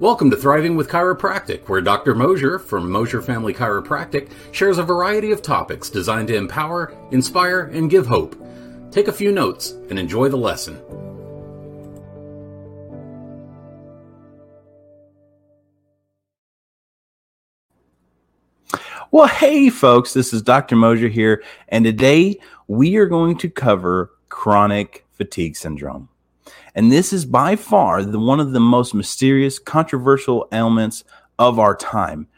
Welcome to Thriving with Chiropractic, where Dr. Mosier from Mosier Family Chiropractic shares a variety of topics designed to empower, inspire, and give hope. Take a few notes and enjoy the lesson. Well, hey, folks, this is Dr. Mosier here, and today we are going to cover chronic fatigue syndrome. And this is by far the, one of the most mysterious, controversial ailments of our time.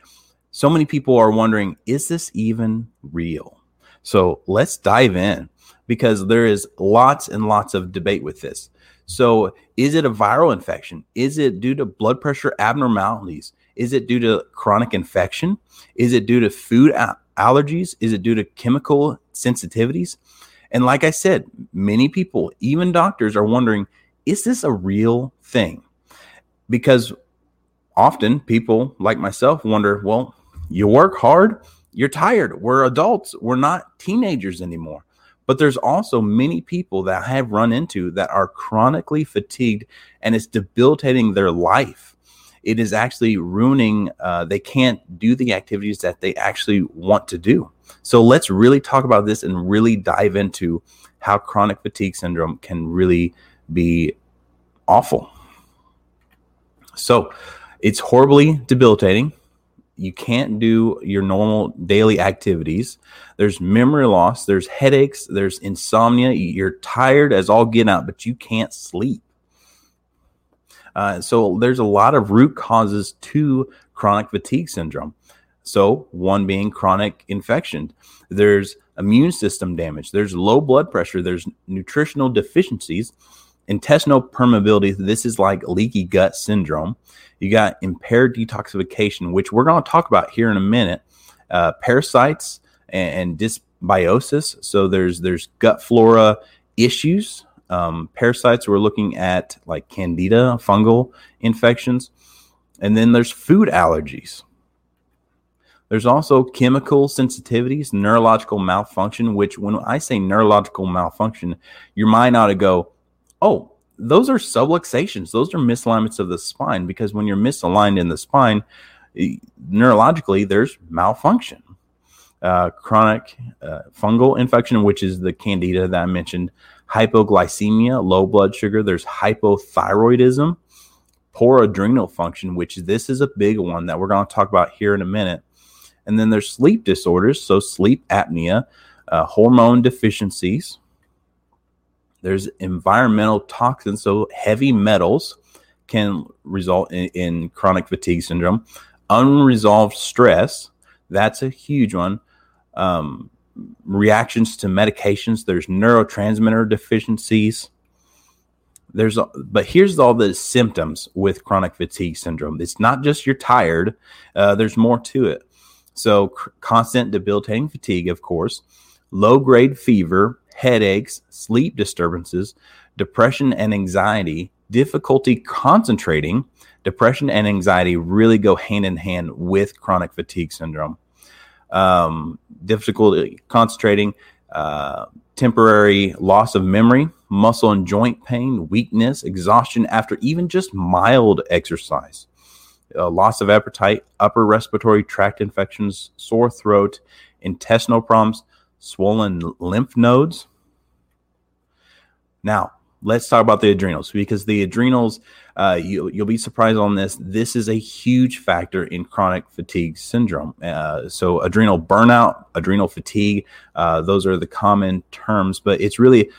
So many people are wondering, is this even real? So let's dive in because there is lots and lots of debate with this. So, is it a viral infection? Is it due to blood pressure abnormalities? Is it due to chronic infection? Is it due to food allergies? Is it due to chemical sensitivities? And like I said, many people, even doctors, are wondering is this a real thing? Because often people like myself wonder, well, you work hard, you're tired. We're adults, we're not teenagers anymore. But there's also many people that I have run into that are chronically fatigued and it's debilitating their life. It is actually ruining, uh, they can't do the activities that they actually want to do. So let's really talk about this and really dive into how chronic fatigue syndrome can really be awful. So it's horribly debilitating. You can't do your normal daily activities. There's memory loss, there's headaches, there's insomnia. You're tired as all get out, but you can't sleep. Uh, so there's a lot of root causes to chronic fatigue syndrome. So one being chronic infection. There's immune system damage. There's low blood pressure. There's nutritional deficiencies Intestinal permeability, this is like leaky gut syndrome. You got impaired detoxification, which we're going to talk about here in a minute. Uh, parasites and, and, dysbiosis. So there's there's gut flora issues. Um, parasites. We're looking at like candida, fungal infections, and then there's food allergies. There's also chemical sensitivities, neurological malfunction. Which, when I say neurological malfunction, your mind ought to go, oh, those are subluxations. Those are misalignments of the spine because when you're misaligned in the spine, neurologically, there's malfunction. Uh, chronic uh, fungal infection, which is the candida that I mentioned, hypoglycemia, low blood sugar. There's hypothyroidism, poor adrenal function, which this is a big one that we're going to talk about here in a minute. And then there's sleep disorders, so sleep apnea, uh, hormone deficiencies, there's environmental toxins, so heavy metals can result in, in chronic fatigue syndrome. Unresolved stress, that's a huge one. Um, reactions to medications, there's neurotransmitter deficiencies. There's, but here's all the symptoms with chronic fatigue syndrome. It's not just you're tired. Uh, there's more to it. So, constant debilitating fatigue, of course, low grade fever, headaches, sleep disturbances, depression and anxiety, difficulty concentrating. Depression and anxiety really go hand in hand with chronic fatigue syndrome. Um, difficulty concentrating, uh, temporary loss of memory, muscle and joint pain, weakness, exhaustion after even just mild exercise, uh, loss of appetite, upper respiratory tract infections, sore throat, intestinal problems, swollen lymph nodes, now, let's talk about the adrenals because the adrenals, uh, you, will be surprised on this. This is a huge factor in chronic fatigue syndrome. Uh, so, adrenal burnout, adrenal fatigue, uh, those are the common terms, but it's really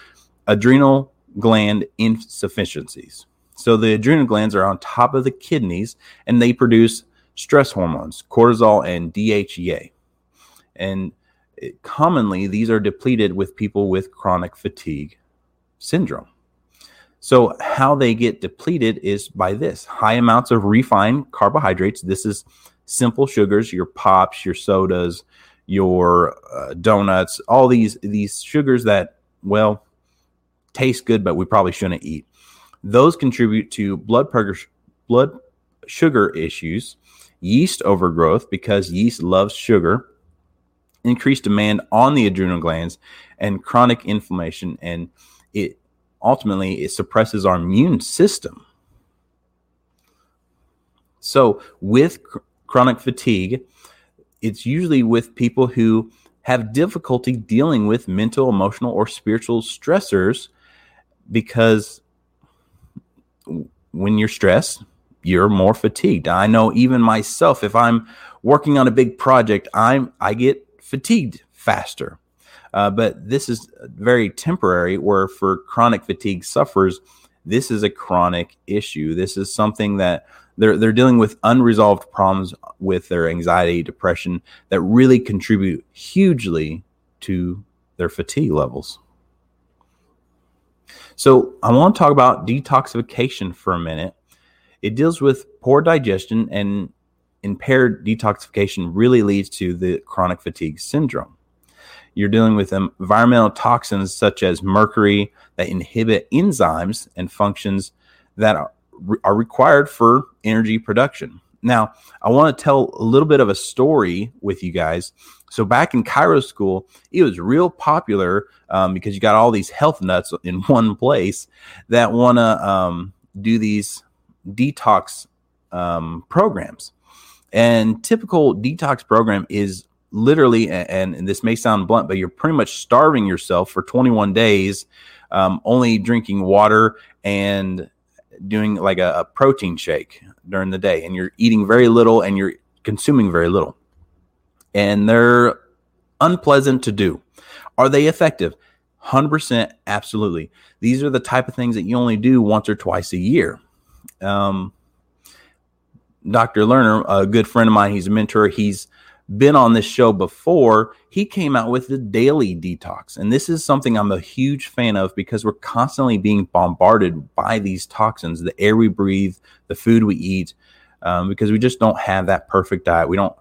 adrenal gland insufficiencies. So, the adrenal glands are on top of the kidneys and they produce stress hormones, cortisol and DHEA. And commonly, these are depleted with people with chronic fatigue syndrome. So, how they get depleted is by this high amounts of refined carbohydrates. This is simple sugars, your pops, your sodas, your uh, donuts, all these these sugars that well taste good, but we probably shouldn't eat. Those contribute to blood pressure, blood sugar issues, yeast overgrowth because yeast loves sugar, increased demand on the adrenal glands, and chronic inflammation and it ultimately it suppresses our immune system. So, with chronic fatigue, it's usually with people who have difficulty dealing with mental, emotional, or spiritual stressors because when you're stressed, you're more fatigued. I know even myself, if I'm working on a big project, I'm I get fatigued faster. Uh, but this is very temporary. Where for chronic fatigue sufferers, this is a chronic issue. This is something that they're they're dealing with unresolved problems with their anxiety, depression that really contribute hugely to their fatigue levels. So I want to talk about detoxification for a minute. It deals with poor digestion and impaired detoxification really leads to the chronic fatigue syndrome. You're dealing with environmental toxins such as mercury that inhibit enzymes and functions that are, are required for energy production. Now, I want to tell a little bit of a story with you guys. So, back in chiro school, it was real popular um, because you got all these health nuts in one place that want to um, do these detox um, programs. And typical detox program is literally, and, and, this may sound blunt, but you're pretty much starving yourself for 21 days, um, only drinking water and doing like a, a protein shake during the day, and you're eating very little and you're consuming very little. And they're unpleasant to do. Are they effective? 100% absolutely. These are the type of things that you only do once or twice a year. Um, Dr. Lerner, a good friend of mine, he's a mentor. He's been on this show before. He came out with the daily detox. And this is something I'm a huge fan of because we're constantly being bombarded by these toxins, the air we breathe, the food we eat, um, because we just don't have that perfect diet. We don't,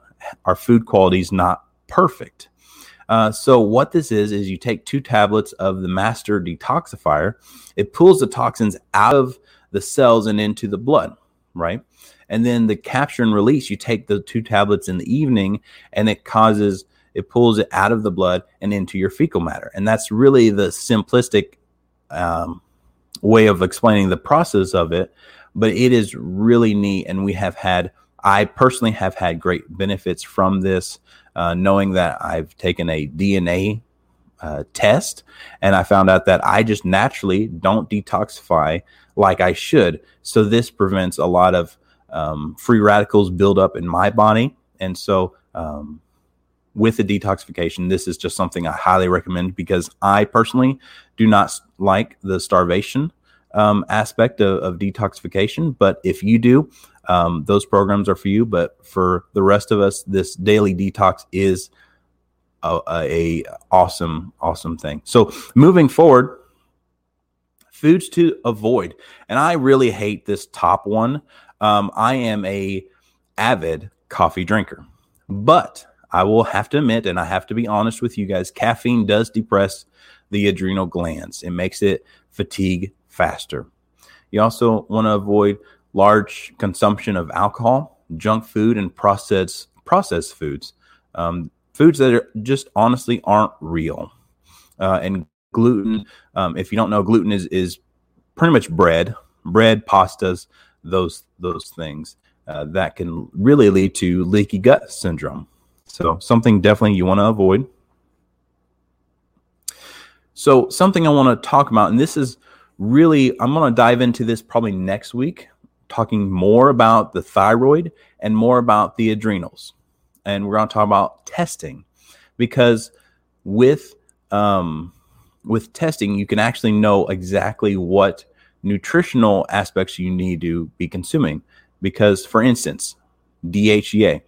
our food quality is not perfect. Uh, so what this is is you take two tablets of the master detoxifier. It pulls the toxins out of the cells and into the blood, right? And then the capture and release, you take the two tablets in the evening and it causes, it pulls it out of the blood and into your fecal matter. And that's really the simplistic um, way of explaining the process of it. But it is really neat. And we have had, I personally have had great benefits from this, uh, knowing that I've taken a DNA uh, test and I found out that I just naturally don't detoxify like I should. So this prevents a lot of um, free radicals build up in my body. And so, um, with the detoxification, this is just something I highly recommend because I personally do not like the starvation um, aspect of, of, detoxification. But if you do, um, those programs are for you. But for the rest of us, this daily detox is a, a awesome, awesome thing. So moving forward, foods to avoid, and I really hate this top one um, I am a avid coffee drinker, but I will have to admit, and I have to be honest with you guys, caffeine does depress the adrenal glands. It makes it fatigue faster. You also want to avoid large consumption of alcohol, junk food, and processed processed foods. Um, foods that are just honestly aren't real. Uh, and gluten, um, if you don't know, gluten is is pretty much bread, bread, pastas, those those things uh, that can really lead to leaky gut syndrome. So something definitely you want to avoid. So something I want to talk about, and this is really I'm going to dive into this probably next week, talking more about the thyroid and more about the adrenals, and we're going to talk about testing because with um, with testing you can actually know exactly what nutritional aspects you need to be consuming. Because, for instance, DHEA,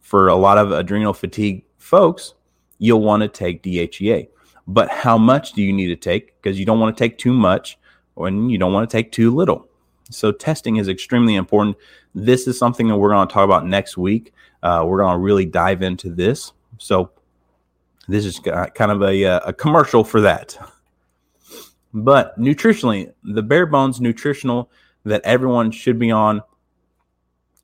for a lot of adrenal fatigue folks, you'll want to take DHEA. But how much do you need to take? Because you don't want to take too much and you don't want to take too little. So, testing is extremely important. This is something that we're going to talk about next week. Uh, we're going to really dive into this. So, this is kind of a, uh, a commercial for that. But nutritionally, the bare bones nutritional that everyone should be on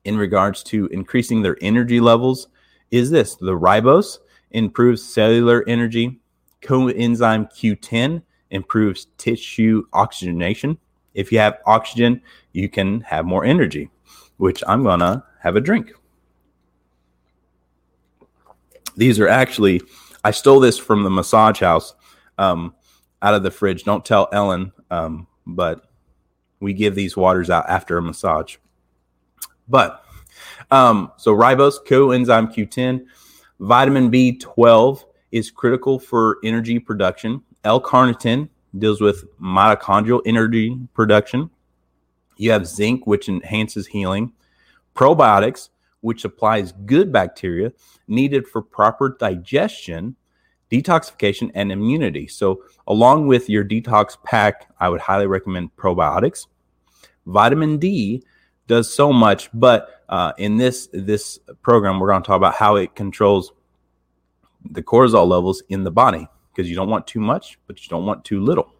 in regards to increasing their energy levels is this the ribose improves cellular energy, coenzyme Q10 improves tissue oxygenation. If you have oxygen, you can have more energy. which I'm to have a drink. These are actually, I stole this from the massage house um, out of the fridge. Don't tell Ellen, um, but we give these waters out after a massage. But um, so ribose, coenzyme Q10, vitamin B12 is critical for energy production. L-carnitine deals with mitochondrial energy production. You have zinc, which enhances healing. Probiotics, which supplies good bacteria needed for proper digestion, detoxification, and immunity. So, along with your detox pack, I would highly recommend probiotics. Vitamin D does so much, but uh, in this this program, we're going to talk about how it controls the cortisol levels in the body because you don't want too much, but you don't want too little.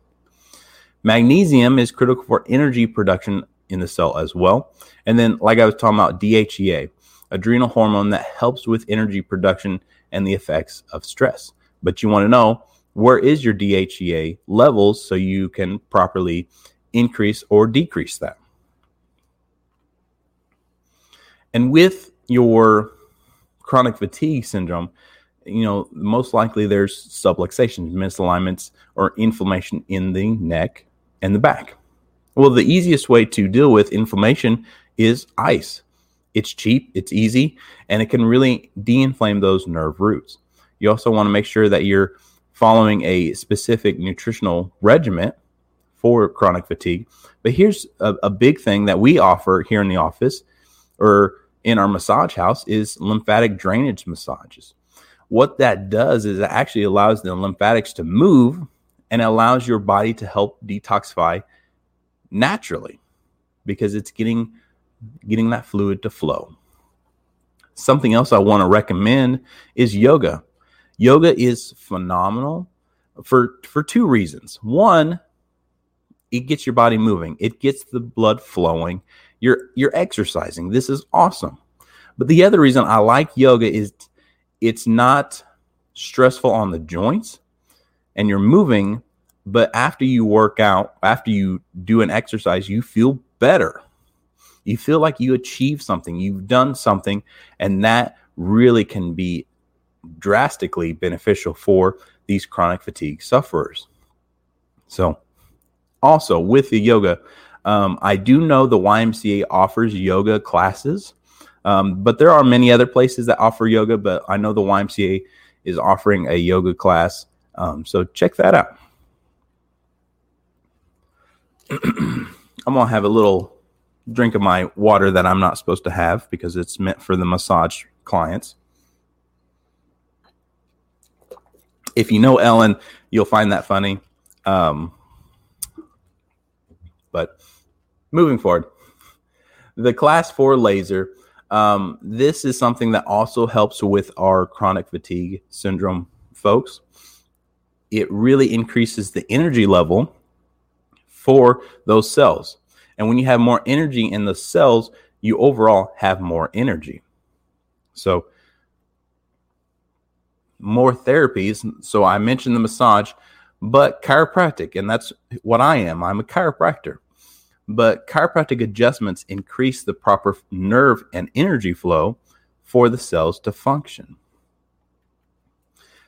Magnesium is critical for energy production in the cell as well. And then, like I was talking about, DHEA, adrenal hormone that helps with energy production and the effects of stress. But you want to know where is your DHEA levels so you can properly increase or decrease that. And with your chronic fatigue syndrome, you know, most likely there's subluxations, misalignments, or inflammation in the neck and the back. Well, the easiest way to deal with inflammation is ice. It's cheap, it's easy, and it can really de inflame those nerve roots. You also want to make sure that you're following a specific nutritional regimen for chronic fatigue. But here's a, a big thing that we offer here in the office or in our massage house is lymphatic drainage massages. What that does is it actually allows the lymphatics to move and allows your body to help detoxify naturally because it's getting getting that fluid to flow. Something else I want to recommend is yoga. Yoga is phenomenal for for two reasons. One, it gets your body moving. It gets the blood flowing. You're you're exercising. This is awesome. But the other reason I like yoga is it's not stressful on the joints and you're moving, but after you work out, after you do an exercise, you feel better. You feel like you achieved something, you've done something, and that really can be drastically beneficial for these chronic fatigue sufferers. So, also with the yoga, um, I do know the YMCA offers yoga classes. Um, but there are many other places that offer yoga, but I know the YMCA is offering a yoga class. Um, so check that out. I'm going to have a little drink of my water that I'm not supposed to have because it's meant for the massage clients. If you know Ellen, you'll find that funny. Um, but moving forward, the class four laser um, this is something that also helps with our chronic fatigue syndrome folks. It really increases the energy level for those cells. And when you have more energy in the cells, you overall have more energy. So, more therapies. So, I mentioned the massage, but chiropractic, and that's what I am. I'm a chiropractor but chiropractic adjustments increase the proper nerve and energy flow for the cells to function.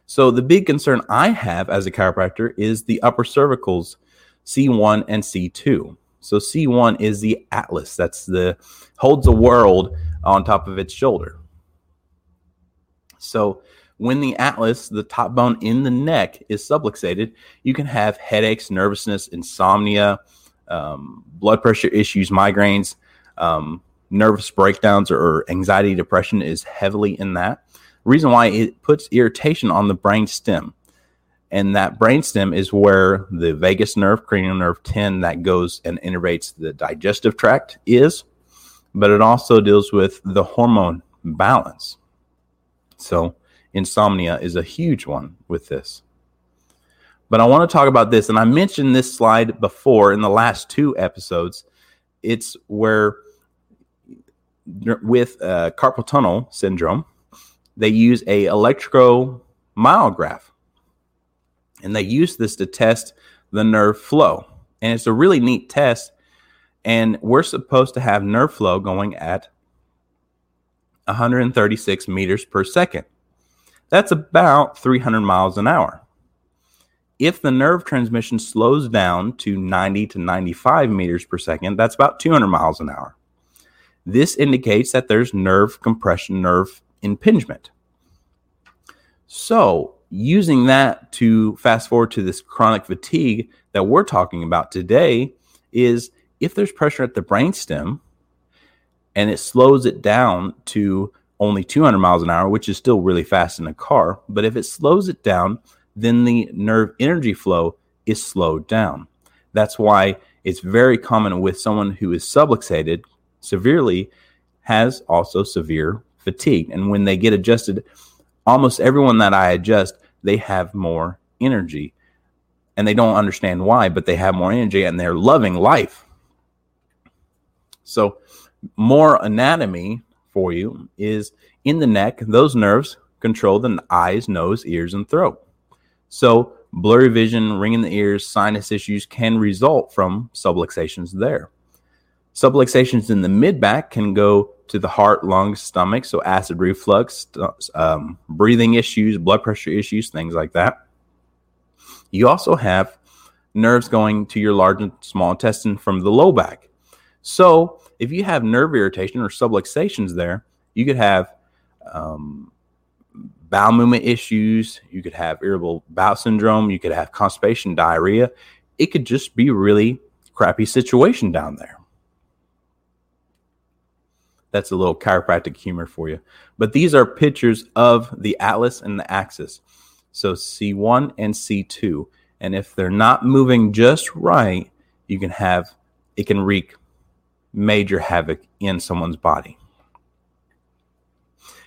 So, the big concern I have as a chiropractor is the upper cervicals, C1 and C2. So, C1 is the atlas that's the holds the world on top of its shoulder. So, when the atlas, the top bone in the neck, is subluxated, you can have headaches, nervousness, insomnia, um, blood pressure issues, migraines, um, nervous breakdowns, or anxiety, depression is heavily in that. Reason why it puts irritation on the brain stem. And that brain stem is where the vagus nerve, cranial nerve 10, that goes and innervates the digestive tract is, but it also deals with the hormone balance. So, insomnia is a huge one with this. But I want to talk about this, and I mentioned this slide before in the last two episodes. It's where with uh, carpal tunnel syndrome, they use a electromyograph, and they use this to test the nerve flow. And it's a really neat test. And we're supposed to have nerve flow going at 136 meters per second. That's about 300 miles an hour. If the nerve transmission slows down to 90 to 95 meters per second, that's about 200 miles an hour. This indicates that there's nerve compression, nerve impingement. So, using that to fast forward to this chronic fatigue that we're talking about today is if there's pressure at the brainstem and it slows it down to only 200 miles an hour, which is still really fast in a car, but if it slows it down, then the nerve energy flow is slowed down. That's why it's very common with someone who is subluxated severely has also severe fatigue. And when they get adjusted, almost everyone that I adjust, they have more energy. And they don't understand why, but they have more energy and they're loving life. So, more anatomy for you is in the neck, those nerves control the eyes, nose, ears, and throat. So, blurry vision, ring in the ears, sinus issues can result from subluxations there. Subluxations in the mid back can go to the heart, lungs, stomach, so acid reflux, um, breathing issues, blood pressure issues, things like that. You also have nerves going to your large and small intestine from the low back. So, if you have nerve irritation or subluxations there, you could have um, bowel movement issues, you could have irritable bowel syndrome, you could have constipation, diarrhea. It could just be really crappy situation down there. That's a little chiropractic humor for you. But these are pictures of the atlas and the axis. So C1 and C2. And if they're not moving just right, you can have it can wreak major havoc in someone's body.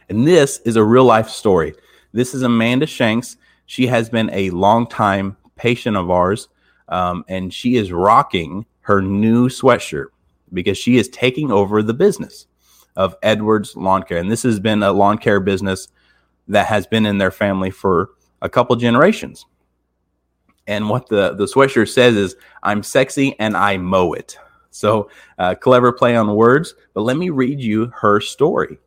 And this is a real life story. This is Amanda Shanks. She has been a long time patient of ours, um, and she is rocking her new sweatshirt because she is taking over the business of Edwards Lawn Care. And this has been a lawn care business that has been in their family for a couple generations. And what the, the sweatshirt says is, I'm sexy and I mow it. So, uh, clever play on words. But let me read you her story.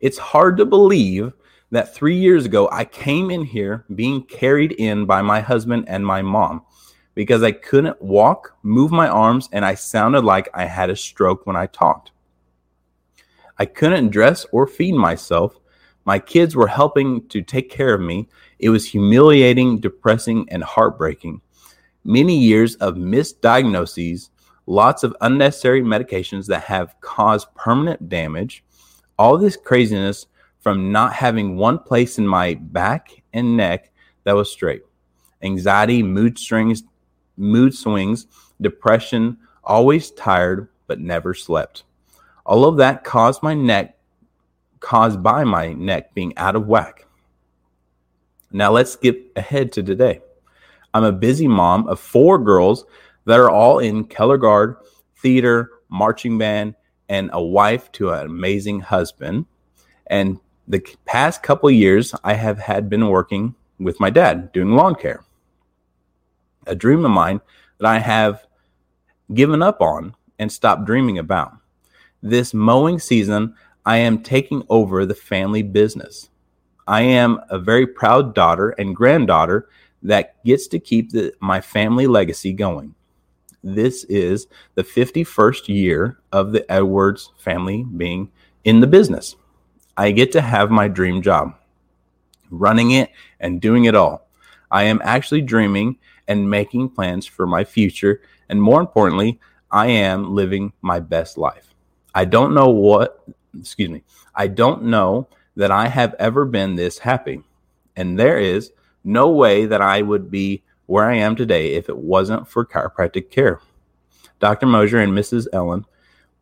It's hard to believe that three years ago I came in here being carried in by my husband and my mom because I couldn't walk, move my arms, and I sounded like I had a stroke when I talked. I couldn't dress or feed myself. My kids were helping to take care of me. It was humiliating, depressing, and heartbreaking. Many years of misdiagnoses, lots of unnecessary medications that have caused permanent damage, all this craziness from not having one place in my back and neck that was straight. Anxiety, mood swings, mood swings, depression, always tired but never slept. All of that caused my neck caused by my neck being out of whack. Now let's skip ahead to today. I'm a busy mom of four girls that are all in color guard, theater, marching band, and a wife to an amazing husband. And the past couple years, I have had been working with my dad doing lawn care. A dream of mine that I have given up on and stopped dreaming about. This mowing season, I am taking over the family business. I am a very proud daughter and granddaughter that gets to keep the, my family legacy going this is the 51st year of the Edwards family being in the business. I get to have my dream job, running it and doing it all. I am actually dreaming and making plans for my future. And more importantly, I am living my best life. I don't know what, excuse me, I don't know that I have ever been this happy. And there is no way that I would be where I am today if it wasn't for chiropractic care. Dr. Mosier and Mrs. Ellen,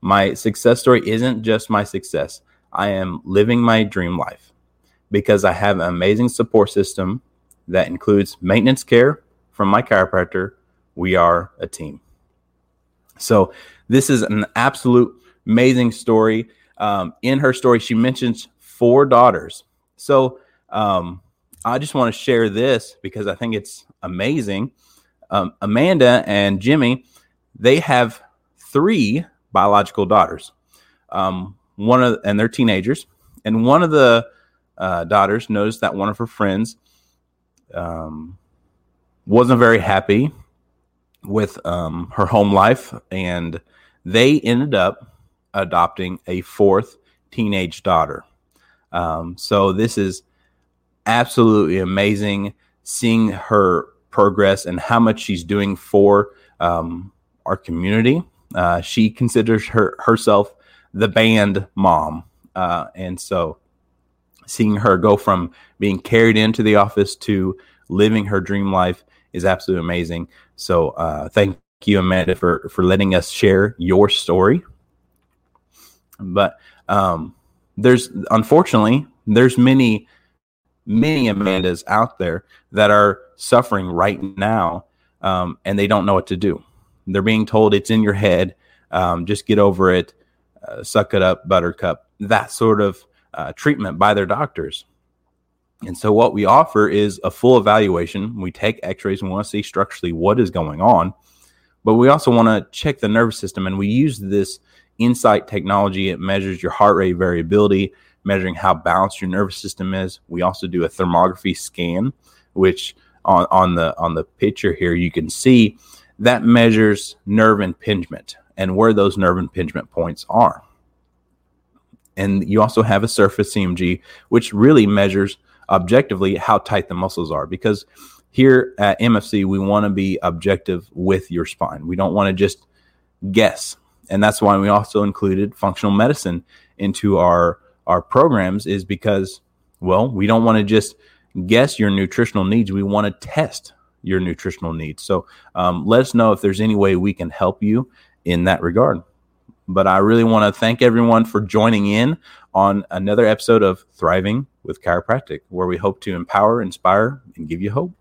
my success story isn't just my success. I am living my dream life because I have an amazing support system that includes maintenance care from my chiropractor. We are a team. So, this is an absolute amazing story. Um, in her story, she mentions four daughters. So, um, I just want to share this because I think it's amazing. Um, Amanda and Jimmy, they have three biological daughters. Um, one of and they're teenagers, and one of the uh, daughters noticed that one of her friends um, wasn't very happy with um, her home life, and they ended up adopting a fourth teenage daughter. Um, so this is absolutely amazing seeing her progress and how much she's doing for um, our community. Uh, she considers her herself the band mom, uh, and so seeing her go from being carried into the office to living her dream life is absolutely amazing. So uh, thank you, Amanda, for for letting us share your story. But um, there's unfortunately there's many many Amandas out there that are suffering right now, um, and they don't know what to do. They're being told it's in your head. Um, just get over it. Uh, suck it up, Buttercup. That sort of uh, treatment by their doctors. And so, what we offer is a full evaluation. We take x rays and we want to see structurally what is going on, but we also want to check the nervous system. And we use this insight technology. It measures your heart rate variability, measuring how balanced your nervous system is. We also do a thermography scan, which on, on the on the picture here you can see that measures nerve impingement and where those nerve impingement points are. And you also have a surface EMG, which really measures objectively how tight the muscles are. Because here at MFC, we want to be objective with your spine. We don't want to just guess. And that's why we also included functional medicine into our our programs is because well, we don't want to just guess your nutritional needs. We want to test your nutritional needs. So um, let us know if there's any way we can help you in that regard. But I really want to thank everyone for joining in on another episode of Thriving with Chiropractic, where we hope to empower, inspire, and give you hope.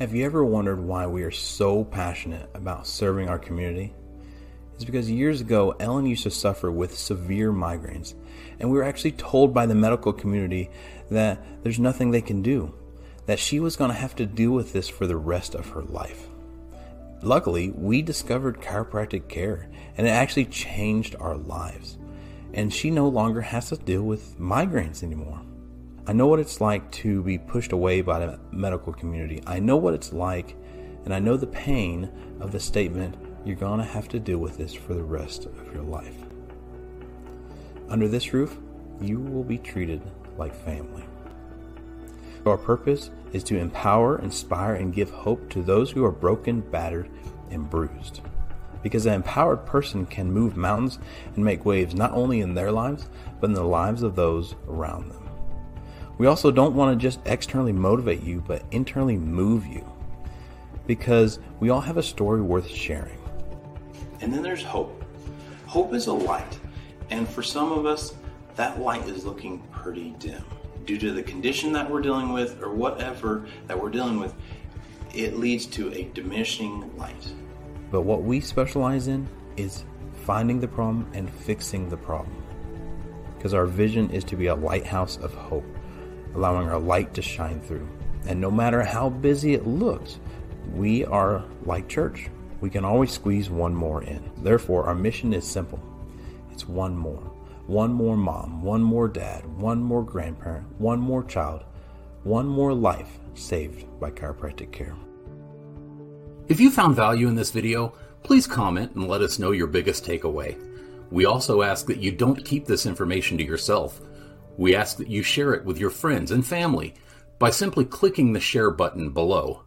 Have you ever wondered why we are so passionate about serving our community? It's because years ago, Ellen used to suffer with severe migraines, and we were actually told by the medical community that there's nothing they can do that she was going to have to deal with this for the rest of her life. Luckily, we discovered chiropractic care and it actually changed our lives. And she no longer has to deal with migraines anymore. I know what it's like to be pushed away by the medical community. I know what it's like, and I know the pain of the statement you're going to have to deal with this for the rest of your life. Under this roof, you will be treated like family. Our purpose is to empower, inspire, and give hope to those who are broken, battered, and bruised. Because an empowered person can move mountains and make waves not only in their lives, but in the lives of those around them. We also don't want to just externally motivate you, but internally move you. Because we all have a story worth sharing. And then there's hope. Hope is a light. And for some of us, that light is looking pretty dim due to the condition that we're dealing with or whatever that we're dealing with, it leads to a diminishing light. But what we specialize in is finding the problem and fixing the problem. Because our vision is to be a lighthouse of hope, allowing our light to shine through. And no matter how busy it looks, we are like church. We can always squeeze one more in. Therefore, our mission is simple it's one more one more mom, one more dad, one more grandparent, one more child, one more life saved by chiropractic care. If you found value in this video, please comment and let us know your biggest takeaway. We also ask that you don't keep this information to yourself. We ask that you share it with your friends and family by simply clicking the share button below.